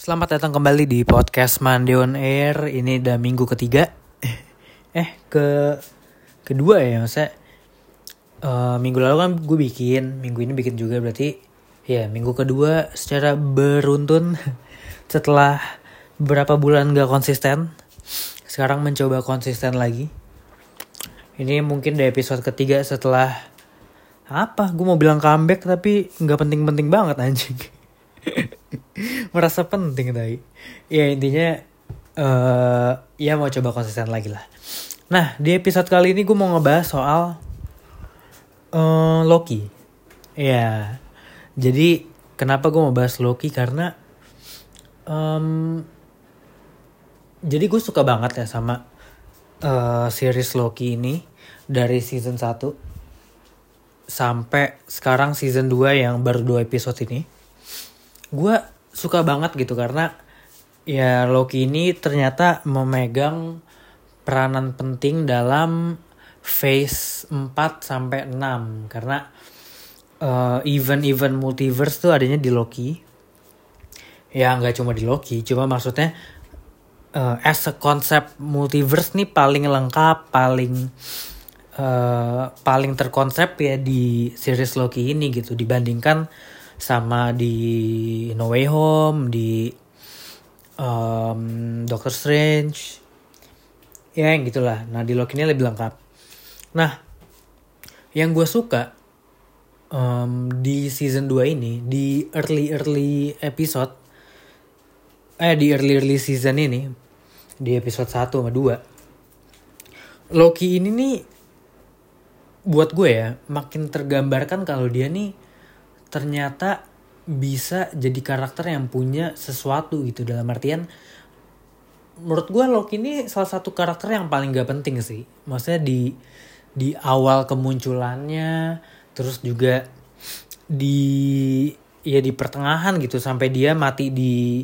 Selamat datang kembali di podcast Monday on Air. Ini udah minggu ketiga. Eh, ke kedua ya, maksudnya eh, minggu lalu kan gue bikin, minggu ini bikin juga berarti ya minggu kedua secara beruntun setelah beberapa bulan gak konsisten. Sekarang mencoba konsisten lagi. Ini mungkin di episode ketiga setelah apa? Gue mau bilang comeback tapi nggak penting-penting banget anjing. Merasa penting tadi. Ya intinya eh ya mau coba konsisten lagi lah. Nah di episode kali ini gue mau ngebahas soal eh Loki. Ya jadi kenapa gue mau bahas Loki karena em, jadi gue suka banget ya sama eh, series Loki ini dari season 1 sampai sekarang season 2 yang baru dua episode ini. Gue suka banget gitu karena ya Loki ini ternyata memegang peranan penting dalam phase 4 sampai 6 karena eh, event-event multiverse tuh adanya di Loki. Ya nggak cuma di Loki, cuma maksudnya eh, as a konsep multiverse nih paling lengkap, paling eh, paling terkonsep ya di series Loki ini gitu dibandingkan sama di No Way Home, di em, Doctor Strange, ya yang gitulah. Nah di Loki ini lebih lengkap. Nah yang gue suka em, di season 2 ini di early early episode eh di early early season ini di episode 1 sama 2 Loki ini nih buat gue ya makin tergambarkan kalau dia nih ternyata bisa jadi karakter yang punya sesuatu gitu. Dalam artian menurut gue Loki ini salah satu karakter yang paling gak penting sih. Maksudnya di di awal kemunculannya terus juga di ya di pertengahan gitu sampai dia mati di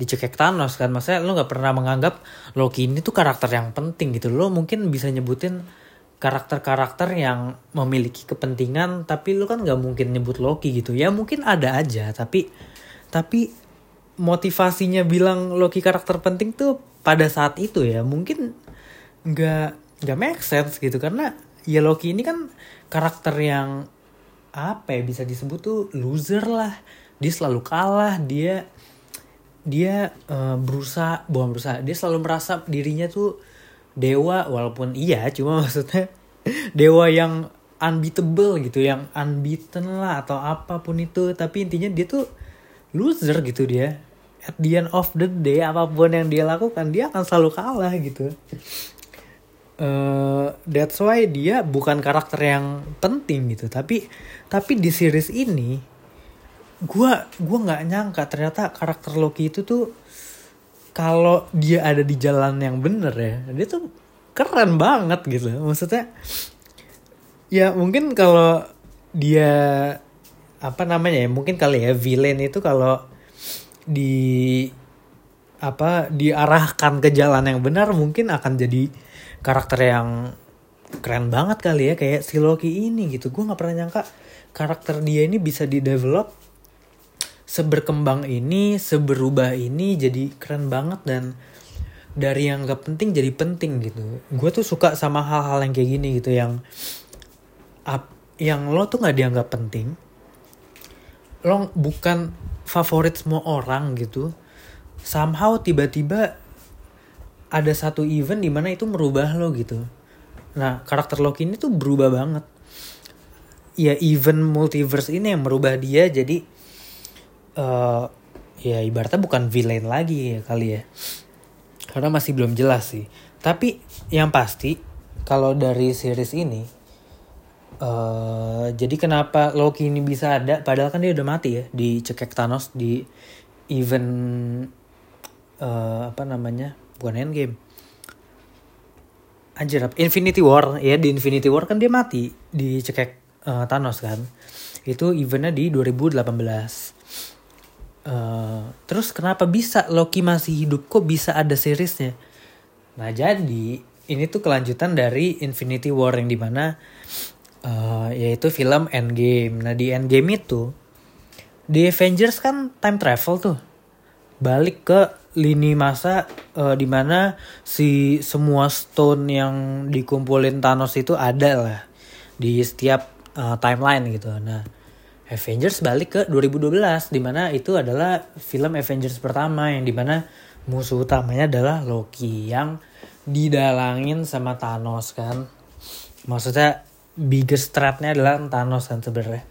dicekek Thanos kan. Maksudnya lo nggak pernah menganggap Loki ini tuh karakter yang penting gitu. Lo mungkin bisa nyebutin karakter-karakter yang memiliki kepentingan tapi lu kan nggak mungkin nyebut Loki gitu. Ya mungkin ada aja tapi tapi motivasinya bilang Loki karakter penting tuh pada saat itu ya mungkin nggak nggak make sense gitu. Karena ya Loki ini kan karakter yang apa ya bisa disebut tuh loser lah. Dia selalu kalah dia dia eh, berusaha bukan berusaha dia selalu merasa dirinya tuh dewa walaupun iya cuma maksudnya dewa yang unbeatable gitu yang unbeaten lah atau apa pun itu. Tapi intinya dia tuh loser gitu dia. At the end of the day apa pun yang dia lakukan dia akan selalu kalah gitu. Eh, that's why dia bukan karakter yang penting gitu. Tapi tapi di series ini gua gua nggak nyangka ternyata karakter Loki itu tuh kalau dia ada di jalan yang bener ya dia tuh keren banget gitu. Maksudnya ya mungkin kalau dia apa namanya ya mungkin kali ya villain itu kalau di apa diarahkan ke jalan yang benar mungkin akan jadi karakter yang keren banget kali ya kayak si Loki ini gitu. Gue nggak pernah nyangka karakter dia ini bisa di develop seberkembang ini seberubah ini jadi keren banget dan dari yang gak penting jadi penting gitu. Gue tuh suka sama hal-hal yang kayak gini gitu yang up, yang lo tuh nggak dianggap penting. Lo bukan favorit semua orang gitu. Somehow tiba-tiba ada satu event di mana itu merubah lo gitu. Nah karakter Loki ini tuh berubah banget. Ya event multiverse ini yang merubah dia jadi eh ya ibaratnya bukan villain lagi ya kali ya. Karena masih belum jelas sih. Tapi yang pasti kalau dari series ini eh jadi kenapa Loki ini bisa ada? Padahal kan dia udah mati ya dicekek Thanos di event eh apa namanya bukan Endgame. Anjir apa? Infinity War ya di Infinity War kan dia mati dicekek eh, Thanos kan. Itu eventnya di 2018 Eh, terus kenapa bisa Loki masih hidup? Kok bisa ada seriesnya? Nah jadi ini tuh kelanjutan dari Infinity War yang di mana eh, yaitu film Endgame. Nah di Endgame itu di Avengers kan time travel tuh. Balik ke lini masa uh, di mana si semua stone yang dikumpulin Thanos itu ada lah di setiap uh, timeline gitu. Nah, Avengers balik ke 2012 di mana itu adalah film Avengers pertama yang di mana musuh utamanya adalah Loki yang didalangin sama Thanos kan. Maksudnya biggest threatnya adalah Thanos kan sebenarnya.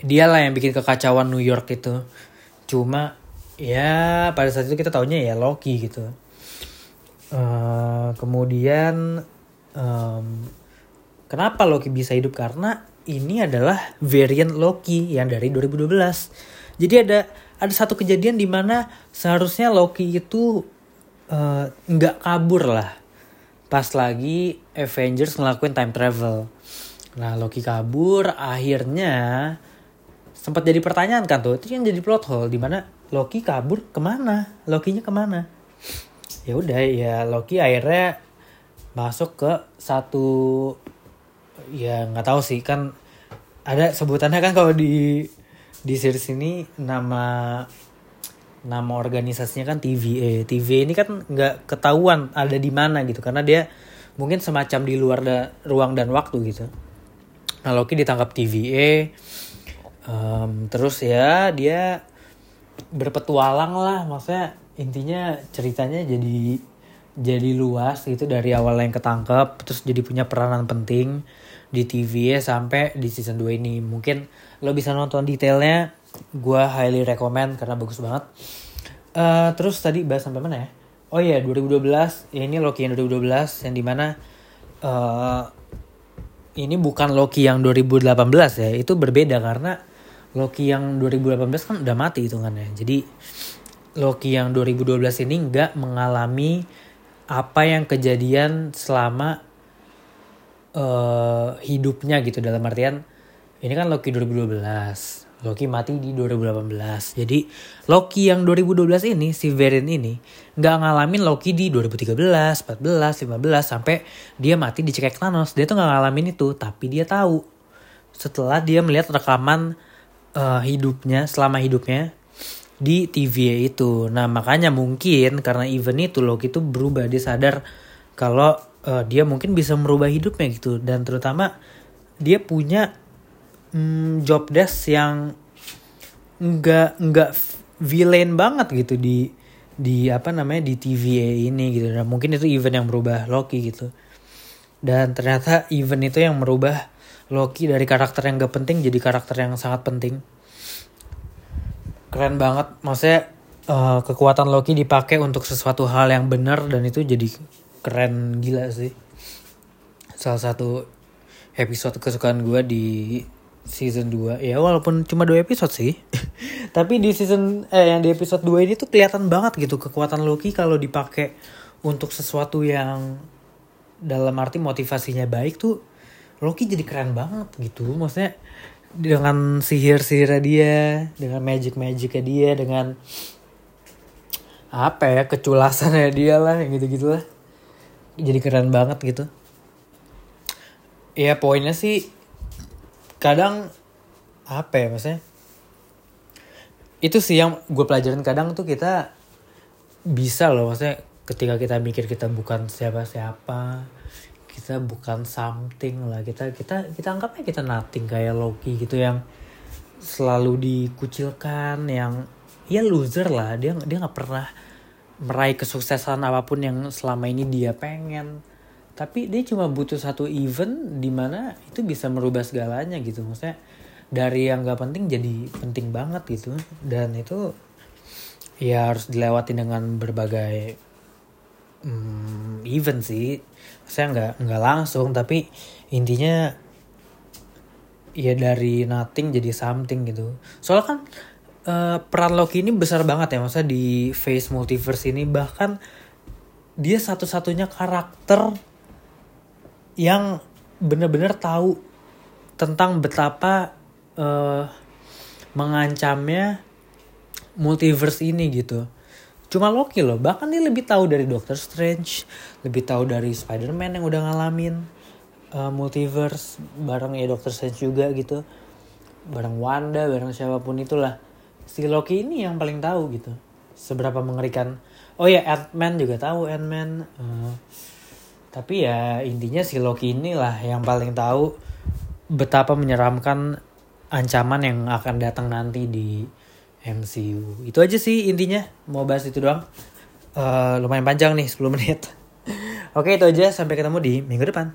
Dia lah yang bikin kekacauan New York itu. Cuma ya pada saat itu kita taunya ya Loki gitu uh, kemudian um, kenapa Loki bisa hidup karena ini adalah variant Loki yang dari 2012 jadi ada ada satu kejadian di mana seharusnya Loki itu eh, nggak uh, kabur lah. Pas lagi Avengers ngelakuin time travel. Nah Loki kabur akhirnya sempat jadi pertanyaan kan tuh itu yang jadi plot hole di mana Loki kabur ke mana? Lokinya ke mana? Ya udah ya Loki akhirnya masuk ke satu ya nggak tahu sih kan ada sebutannya kan kalau di di series ini nama nama organisasinya kan TVA TVA ini kan nggak ketahuan ada di mana gitu karena dia mungkin semacam di luar da, ruang dan waktu gitu. Nah Loki ditangkap TVA um, terus ya dia berpetualang lah maksudnya intinya ceritanya jadi jadi luas gitu dari awal yang ketangkep terus jadi punya peranan penting di TV ya sampai di season 2 ini. Mungkin lo bisa nonton detailnya gue highly recommend karena bagus banget. Uh, terus tadi bahas sampai mana ya? Oh iya yeah, 2012 ya ini Loki yang 2012 yang di mana uh, ini bukan Loki yang 2018 ya. Itu berbeda karena Loki yang 2018 kan udah mati hitungannya. Jadi Loki yang 2012 ini nggak mengalami apa yang kejadian selama uh, hidupnya gitu dalam artian ini kan Loki 2012. Loki mati di 2018. Jadi Loki yang 2012 ini si variant ini nggak ngalamin Loki di 2013, 14, 15 sampai dia mati dicekek Thanos. Dia tuh nggak ngalamin itu, tapi dia tahu setelah dia melihat rekaman uh, hidupnya selama hidupnya di TVA itu. Nah makanya mungkin karena event itu Loki itu berubah dia sadar kalau uh, dia mungkin bisa merubah hidupnya gitu dan terutama dia punya um, job desk yang nggak nggak villain banget gitu di di apa namanya di TVA ini gitu. Nah mungkin itu event yang merubah Loki gitu. Dan ternyata event itu yang merubah Loki dari karakter yang gak penting jadi karakter yang sangat penting. Keren banget, maksudnya uh, kekuatan Loki dipakai untuk sesuatu hal yang benar dan itu jadi keren gila sih. Salah satu episode kesukaan gue di season 2 ya walaupun cuma dua episode sih. Tapi di season eh yang di episode 2 ini tuh kelihatan banget gitu kekuatan Loki kalau dipakai untuk sesuatu yang dalam arti motivasinya baik tuh Loki jadi keren banget gitu. Maksudnya dengan sihir-sihirnya dia dengan magic-magicnya dia dengan apa ya keculasannya dia lah yang gitu-gitu lah jadi keren banget gitu. Ya poinnya sih kadang apa ya maksudnya? Itu sih yang gue pelajarin kadang tuh kita bisa loh maksudnya ketika kita mikir kita bukan siapa-siapa kita bukan something lah kita kita kita anggapnya kita nothing kayak Loki gitu yang selalu dikucilkan yang ya loser lah dia dia nggak pernah meraih kesuksesan apa pun yang selama ini dia pengen. Tapi dia cuma butuh satu event di mana itu bisa merubah segalanya gitu. Maksudnya dari yang gak penting jadi penting banget gitu. Dan itu ya harus dilewati dengan berbagai hmm, event sih. Saya nggak nggak langsung tapi intinya ya dari nothing jadi something gitu. Soalnya kan uh, peran Loki ini besar banget ya masa di face multiverse ini. Bahkan dia satu-satunya karakter yang bener-bener tahu tentang betapa uh, mengancamnya multiverse ini gitu. Cuma Loki loh bahkan dia lebih tahu dari Doctor Strange lebih tahu dari Spider-Man yang udah ngalamin uh, multiverse. Bareng ya Doctor Strange juga gitu. Bareng Wanda bareng siapa pun itulah si Loki ini yang paling tahu gitu. Seberapa mengerikan. Oh ya Ant-Man juga tahu Ant-Man. Eh, tapi ya intinya si Loki inilah yang paling tahu betapa menyeramkan ancaman yang akan datang nanti di MCU itu aja sih intinya. Mau bahas itu doang. Eh, lumayan panjang nih 10 menit. Oke itu aja. Sampai ketemu di minggu depan